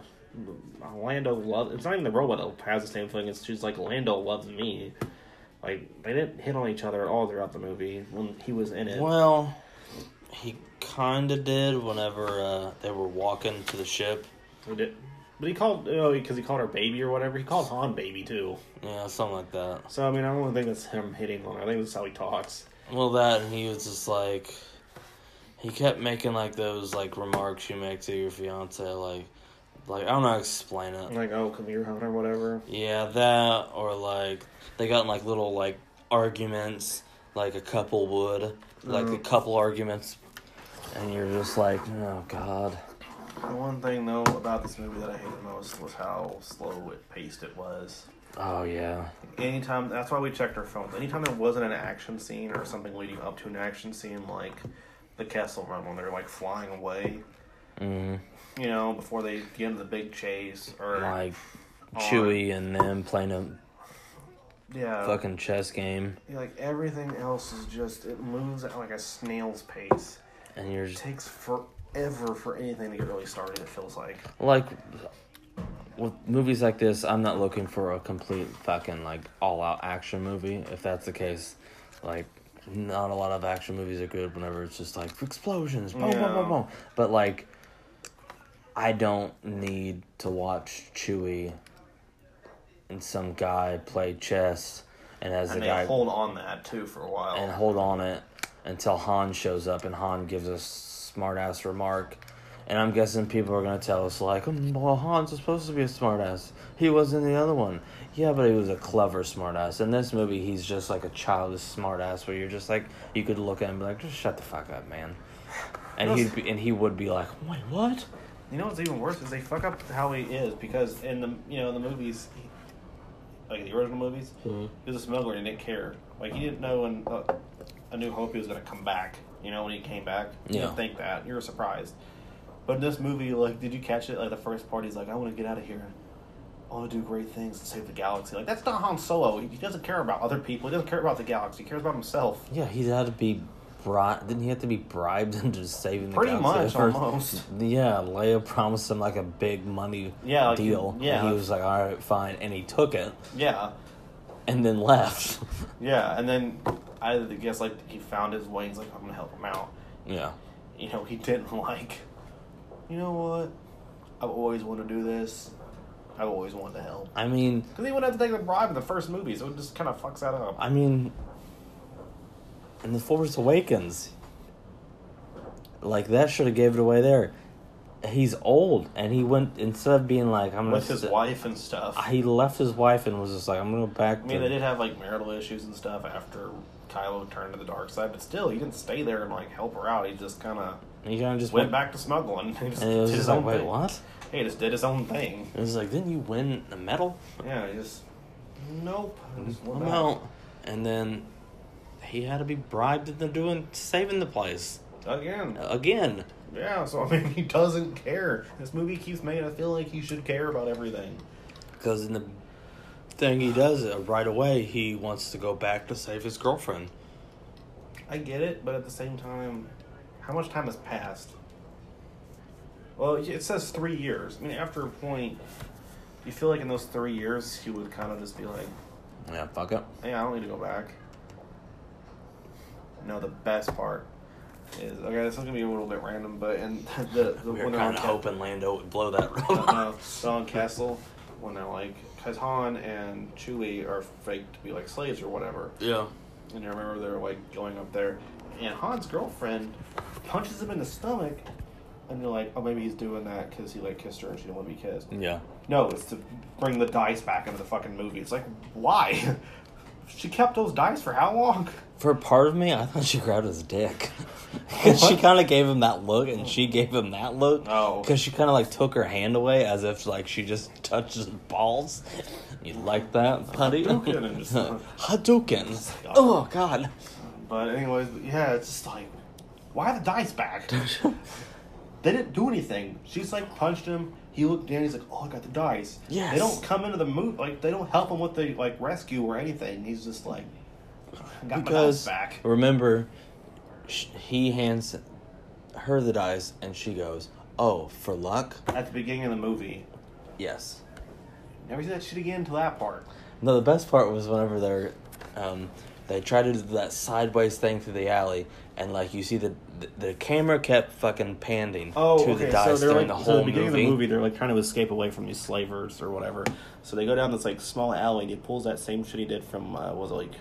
Lando loves. It's not even the robot that has the same thing. It's just like Lando loves me. Like they didn't hit on each other at all throughout the movie when he was in it.
Well, he kind of did whenever uh, they were walking to the ship.
He did. But he called, oh, because he called her baby or whatever. He called Han baby too.
Yeah, something like that.
So I mean, I don't think that's him hitting on her. I think that's how he talks.
Well, that and he was just like, he kept making like those like remarks you make to your fiance, like, like I don't know how to explain it.
Like, oh, come here, Han, or whatever.
Yeah, that or like they got in like little like arguments, like a couple would, like a
Mhm.
couple arguments, and you're just like, oh god.
The one thing though about this movie that I hated most was how slow it paced it was.
Oh yeah.
Anytime that's why we checked our phones. Anytime there wasn't an action scene or something leading up to an action scene, like the Kessel Run when they're like flying away,
Mm,
you know, before they get into the big chase, or
like Chewie and them playing a
yeah,
fucking chess game,
yeah, like everything else is just it moves at like a snail's pace.
and you're
It takes forever for anything to get really started. It feels like.
like with movies like this, I'm not looking for a complete fucking like all out action movie. If that's the case, like not a lot of action movies are good whenever it's just like explosions, boom, boom, boom, boom. But like, I don't need to watch Chewie and some guy play chess, and as
And
the
they
guy
hold on that too for a while.
and hold on it until Han shows up and Han gives a smart ass remark. And I'm guessing people are gonna tell us like, "Mm, well, Han's supposed to be a smart ass. He was in the other one. Yeah, but he was a clever smart ass. In this movie, he's just like a childish smart ass where you're just like, you could look at him and be like, just shut the fuck up, man. And he'd be, and he would be like, wait, what?
You know what's even worse is they fuck up how he is because in the you know the movies, like the original movies,
Mm-hmm.
he was a smuggler and he didn't care. Like he didn't know in uh, A New Hope he was gonna come back. You know when he came back, you
Yeah.
didn't think that. You were surprised. But in this movie, like, did you catch it? Like the first part, he's like, "I want to get out of here. I want to do great things to save the galaxy." Like that's not Han Solo. He doesn't care about other people. He doesn't care about the galaxy. He cares about himself.
Yeah, he's had to be bribed. Didn't he have to be bribed into saving the
Pretty much,
first?
almost.
Yeah, Leia promised him like a big money
Yeah, like,
deal.
yeah.
And he was like, all right, fine. And he took it
Yeah,
and then left.
yeah. And then I guess like he found his way. He's like, "I'm gonna help him out."
yeah.
you know, he didn't like, you know what? I've always wanted to do this. I've always wanted to help.
I mean,
Because he wouldn't have to take the bribe in the first movie, so it just kind of fucks that up.
I mean, in The Force Awakens, like that should have gave it away there. He's old and he went, instead of being like, I'm.
With his
st-
wife and stuff.
He left his wife and was just like, I'm gonna go back I
mean,
to.
they did have like marital issues and stuff after Kylo turned to the dark side, but still, he didn't stay there and like help her out. He just kind of
He kind of just
went
went
back to smuggling. He just
And it was
did his
like,
own
wait,
thing.
what?
He just did his own thing.
It was like, didn't you win the medal?
Yeah, he just nope. I just went
out. And then he had to be bribed into doing saving the place
again.
again.
Yeah, so I mean, he doesn't care. This movie keeps making us feel like he should care about everything.
Because in the thing he does uh, right away, he wants to go back to save his girlfriend.
I get it, but at the same time, how much time has passed? Well, it says three years. I mean, after a point, you feel like in those three years, he would kind of just be like,
Yeah, fuck it.
"Hey, I don't need to go back." No, the best part is okay. This is gonna be a little bit random, but in the, the
We were kind of hoping Lando would blow that road.
uh, on Kessel when they're like, because Han and Chewie are fake to be like slaves or whatever.
yeah.
And I remember they're like going up there, and Han's girlfriend punches him in the stomach, and you're like, oh, maybe he's doing that because he like kissed her and she didn't want to be kissed.
Yeah.
No, it's to bring the dice back into the fucking movie. It's like, why? she kept those dice for how long?
For part of me, I thought she grabbed his dick. Because she kind of gave him that look, and she gave him that look.
Oh.
Because she kind of like took her hand away as if like she just touched his balls. You like that, buddy?
Hadouken and just-
Hadouken. Oh, God.
But anyways, yeah, it's just like, why are the dice back? They didn't do anything. She's like punched him. He looked down. He's like, "Oh, I got the dice."
Yes.
They don't come into the move like they don't help him with the like rescue or anything. He's just like, "I "Got my dice
because
back."
remember, sh- he hands her the dice, and she goes, "Oh, for luck."
At the beginning of the movie,
Yes.
never see that shit again until that part.
No, the best part was whenever they're, um, they try to do that sideways thing through the alley, and like you see the the, the camera kept fucking panning
Oh,
to
okay.
the dice
so
during
like,
the
so
whole
the beginning
movie.
of the movie, they're like trying to escape away from these slavers or whatever. So they go down this like small alley, and he pulls that same shit he did from uh, was it like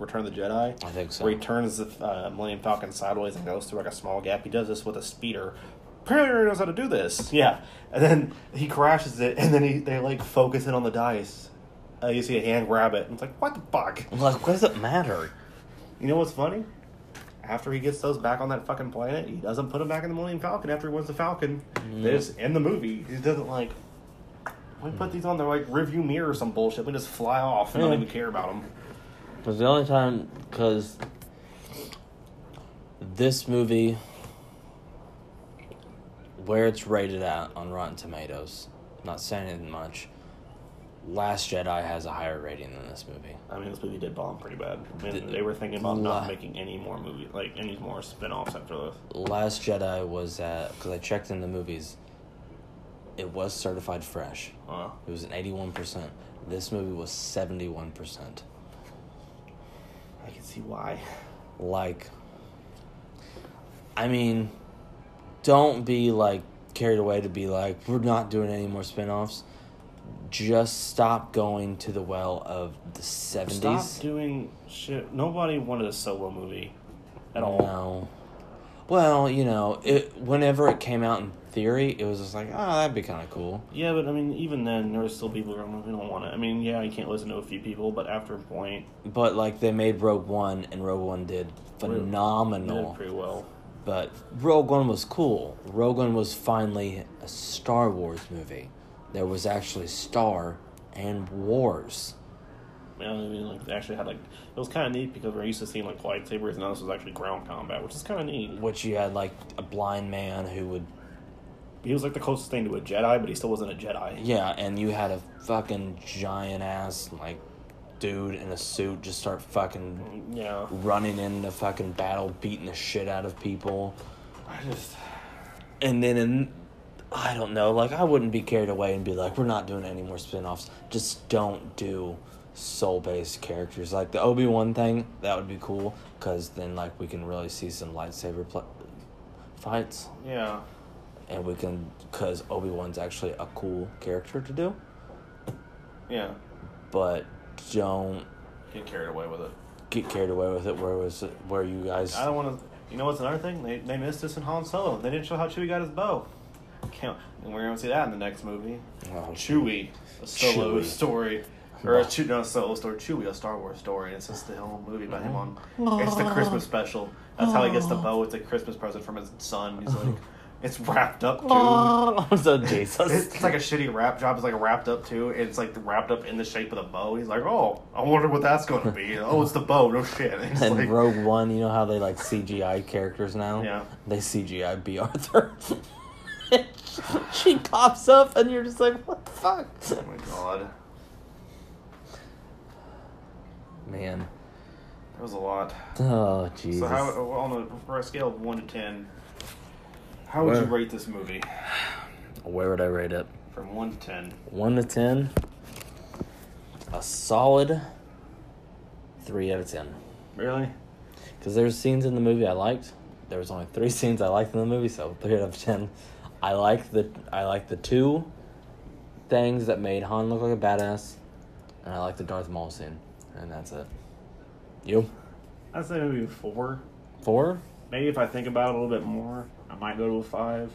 Return of the Jedi.
I think so.
Where he turns the uh, Millennium Falcon sideways and goes through like a small gap. He does this with a speeder. Apparently, he knows how to do this. Yeah, and then he crashes it, and then he they like focus in on the dice. Uh, you see a hand grab it, and it's like, what the fuck?
Like, what does it matter?
You know what's funny? After he gets those back on that fucking planet, he doesn't put them back in the Millennium Falcon after he wins the Falcon. They just in the movie. He doesn't like. We put these on their like review mirror or some bullshit. We just fly off and
Yeah.
don't even care about them.
Because the only time, because this movie, where it's rated at on Rotten Tomatoes, not saying anything much. Last Jedi has a higher rating than this movie.
I mean, this movie did bomb pretty bad. I mean,
Did-
they were thinking about
La-
not making any more movie, like any more spin-offs after this.
Last Jedi was at because I checked in the movies. It was certified fresh.
Uh,
It was an eighty-one percent. This movie was seventy-one percent.
See why.
Like, I mean, don't be like carried away to be like we're not doing any more spin-offs. Just stop going to the well of the
70s.
Stop
doing shit. Nobody wanted a solo movie at all.
No. Well, you know, it whenever it came out in theory, it was just like, oh, that'd be kind of cool.
Yeah, but I mean, even then, there were still people who don't want it. I mean, yeah, you can't listen to a few people, but after a point,
But like they made Rogue One, and Rogue One did
they did
phenomenal.
pretty well.
But Rogue One was cool. Rogue One was finally a Star Wars movie. There was actually Star and Wars.
Know, I mean, like they actually had like it was kind of neat because we're used to seeing like lightsabers, and now this was actually ground combat, which is kind of neat.
Which you had like a blind man who would,
He was like the closest thing to a Jedi, but he still wasn't a Jedi.
yeah, and you had a fucking giant ass like dude in a suit just start fucking
Yeah,
running into fucking battle, beating the shit out of people.
I just
And then in, I don't know, like I wouldn't be carried away and be like, we're not doing any more spin-offs. Just don't do soul-based characters. Like the Obi-Wan thing, that would be cool cuz then like we can really see some lightsaber pl- fights
yeah.
And we can cuz Obi-Wan's actually a cool character to do,
Yeah,
but don't
get carried away with it.
get carried away with it where was it where you guys
I don't want to. You know what's another thing? They they missed this in Han Solo. They didn't show how Chewie got his bow. Can't, and we're gonna see that in the next movie.
Oh,
Chewie, a solo
Chewie.
story. Or a Chew, not a solo story, Chewie, a Star Wars story. It's just the whole movie about him mm-hmm. on. It's the Christmas special. That's how he gets the bow. It's a Christmas present from his son. He's like, it's wrapped up too.
Oh, so Jesus.
It's like a shitty wrap job. It's like wrapped up too. It's like wrapped up in the shape of the bow. He's like, oh, I wonder what that's going to be. oh, it's the bow. No shit. And
And
like,
Rogue One, you know how they like CGI characters now?
Yeah.
They CGI Bea Arthur. she pops up and you're just like, what the fuck?
oh my god,
Man.
that was a lot.
Oh, Jesus.
So how on a, for a scale of one to ten, how would you rate this movie
Where would I rate it?
from one to ten?
1 to 10? A solid 3 out of 10.
Really?
Because there's scenes in the movie I liked. There was only three scenes I liked in the movie, so 3 out of 10. I like the I like the two things that made Han look like a badass, and I like the Darth Maul scene, and that's it. You
I'd say maybe four.
four?
Maybe if I think about it a little bit more, I might go to a five.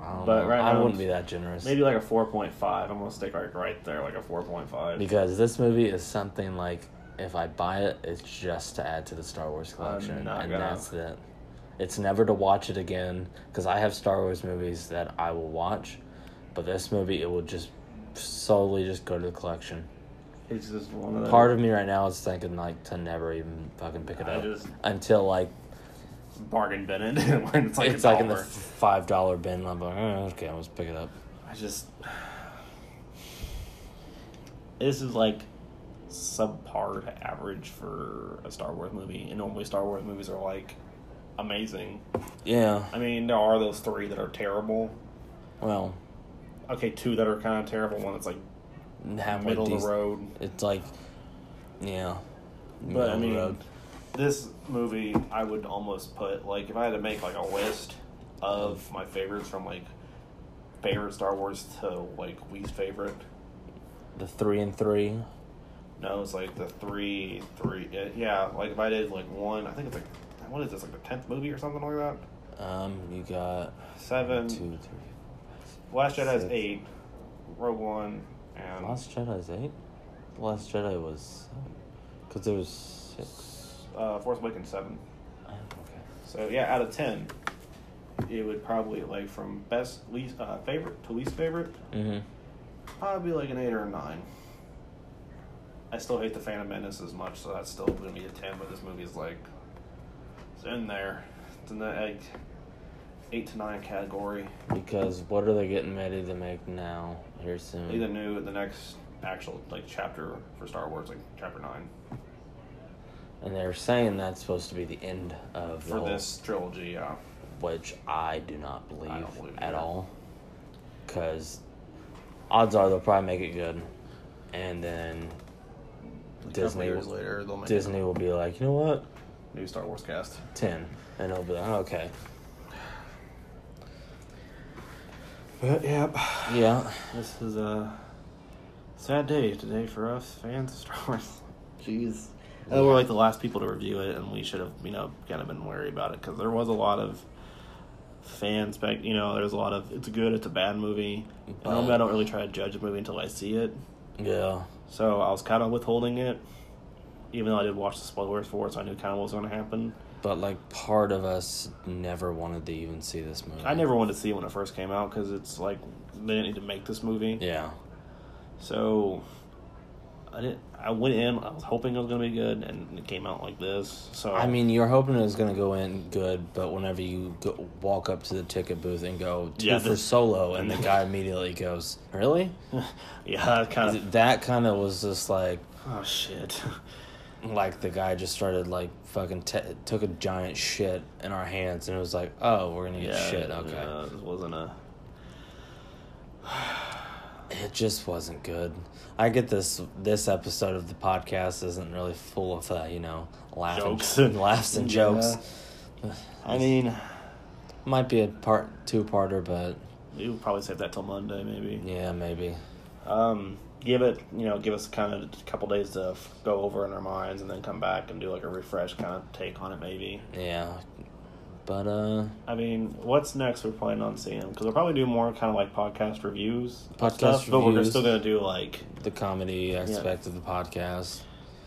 I
But
know.
right
I
now
wouldn't be that generous.
Maybe like a four point five. I'm gonna stick like right there, like a four point five.
because this movie is something like if I buy it, it's just to add to the Star Wars collection, and
gonna-
that's it. It's never to watch it again because I have Star Wars movies that I will watch, but this movie it will just solely just go to the collection.
It's just one of those.
Part of me right now is thinking like to never even fucking pick it
I
up
just-
until like
bargain bin it when it's like
it's like in the five dollar bin. I'm like, oh, okay, let's pick it up.
I just this is like subpar to average for a Star Wars movie, and normally Star Wars movies are like amazing.
Yeah.
I mean, there are those three that are terrible.
Well,
Okay, two that are kind of terrible. One that's like
halfway
middle of the road.
It's like, yeah.
But I
middle of the
mean,
road.
This movie I would almost put like if I had to make like a list of my favorites from like favorite Star Wars to like least favorite.
the three and three.
No, it's like the three, three. Yeah, like if I did like one, I think it's like what is this like the tenth movie or something like that?
Um, you got
Seven.
two, three.
Last Jedi is
six.
eight. Rogue One and
Last Jedi's eight. The Last Jedi was, because there was six.
Uh, Force Awakens seven.
Oh, okay.
So yeah, out of ten, it would probably like from best least uh, favorite to least favorite,
Mm-hmm.
probably like an eight or a nine. I still hate the Phantom Menace as much, so that's still gonna be a ten. But this movie is like it's in there. It's in the like, eight to nine category.
Because what are they getting ready to make now? Here soon.
Either new the next actual like chapter for Star Wars, like chapter nine
And they're saying that's supposed to be the end of the
for
whole-
this trilogy. Yeah,
which I do not believe,
I don't believe
at
either.
all. Because odds are they'll probably make it good, and then
a
Disney
years
will,
later they'll make
Disney will be like, you know what,
new Star Wars cast.
ten, and it'll be like, okay,
But yeah,
yeah,
this is a sad day today for us fans of Star Wars. Jeez. And we're like the last people to review it, and we should have, you know, kind of been wary about it because there was a lot of fans back. You know, there's a lot of it's good, it's a bad movie. And normally, I don't really try to judge a movie until I see it.
yeah,
So I was kind of withholding it, even though I did watch the spoilers for it, so I knew kind of what was going to happen.
but like part of us never wanted to even see this movie.
I never wanted to see it when it first came out because it's like they didn't need to make this movie.
Yeah,
So I didn't. I went in. I was hoping it was gonna be good, and it came out like this. So
I mean, you're hoping it was gonna go in good, but whenever you go, walk up to the ticket booth and go two
Yeah,
for
the-
solo, and the guy immediately goes, "Really?"
yeah, kind of.
That kind of was just like,
Oh shit.
like the guy just started like fucking t- took a giant shit in our hands, and it was like, "Oh, we're gonna get
Yeah.
shit." Okay,
yeah, it wasn't a.
it just wasn't good. I get this. This episode of the podcast isn't really full of uh, you know laughing,
Jokes.
and laughs and jokes.
I mean,
Might be a part two parter, but
we would probably save that till Monday, maybe.
yeah, maybe.
Um, give it, you know, give us kind of a couple days to f- go over in our minds, and then come back and do like a refresh kind of take on it, maybe.
Yeah, but uh,
I mean, what's next? We're planning on seeing because we'll probably do more kind of like podcast reviews,
Podcast
stuff, but we're still gonna do like
the comedy aspect of the podcast.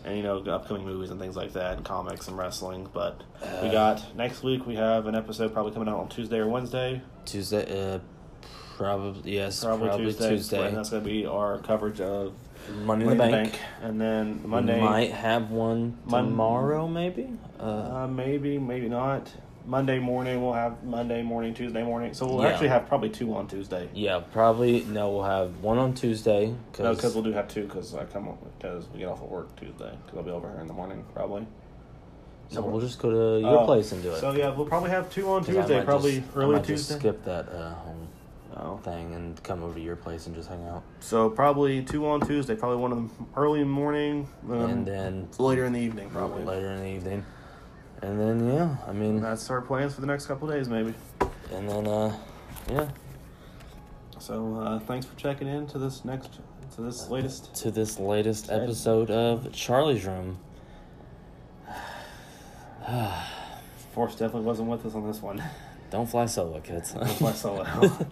and you know upcoming movies and things like that, and comics and wrestling. But we
Uh,
got next week. We have an episode probably coming out on Tuesday or Wednesday.
Tuesday, uh, probably yes,
Probably,
probably,
Tuesday,
Tuesday.
and that's gonna be our coverage of
Money in the Bank.
and then
We
Monday.
might have one
Mon-
tomorrow, maybe. Uh,
Uh, maybe, maybe not. Monday morning we'll have Monday morning, Tuesday morning. So we'll
Yeah.
actually have probably two on Tuesday.
yeah, probably. No, we'll have one on Tuesday
No, because we'll do have two because I come because we get off of work Tuesday because I'll be over here in the morning probably.
no, we'll just go to your
Oh,
place and do it.
So yeah, we'll probably have two on
'Cause I
Tuesday,
might
probably
just- I
early
might just
Tuesday.
skip that uh, home
Oh.
thing and come over to your place and just hang out.
So probably two on Tuesday, probably one of them early in the morning, um,
and then
later in the evening probably.
later in the evening. And then yeah, I mean,
That's our plans for the next couple of days, maybe.
and then uh, yeah,
So uh, thanks for checking in to this next to this latest.
to this latest
Ted.
episode of Charlie's Room.
Force definitely wasn't with us on this one.
Don't fly solo, kids.
Don't fly solo.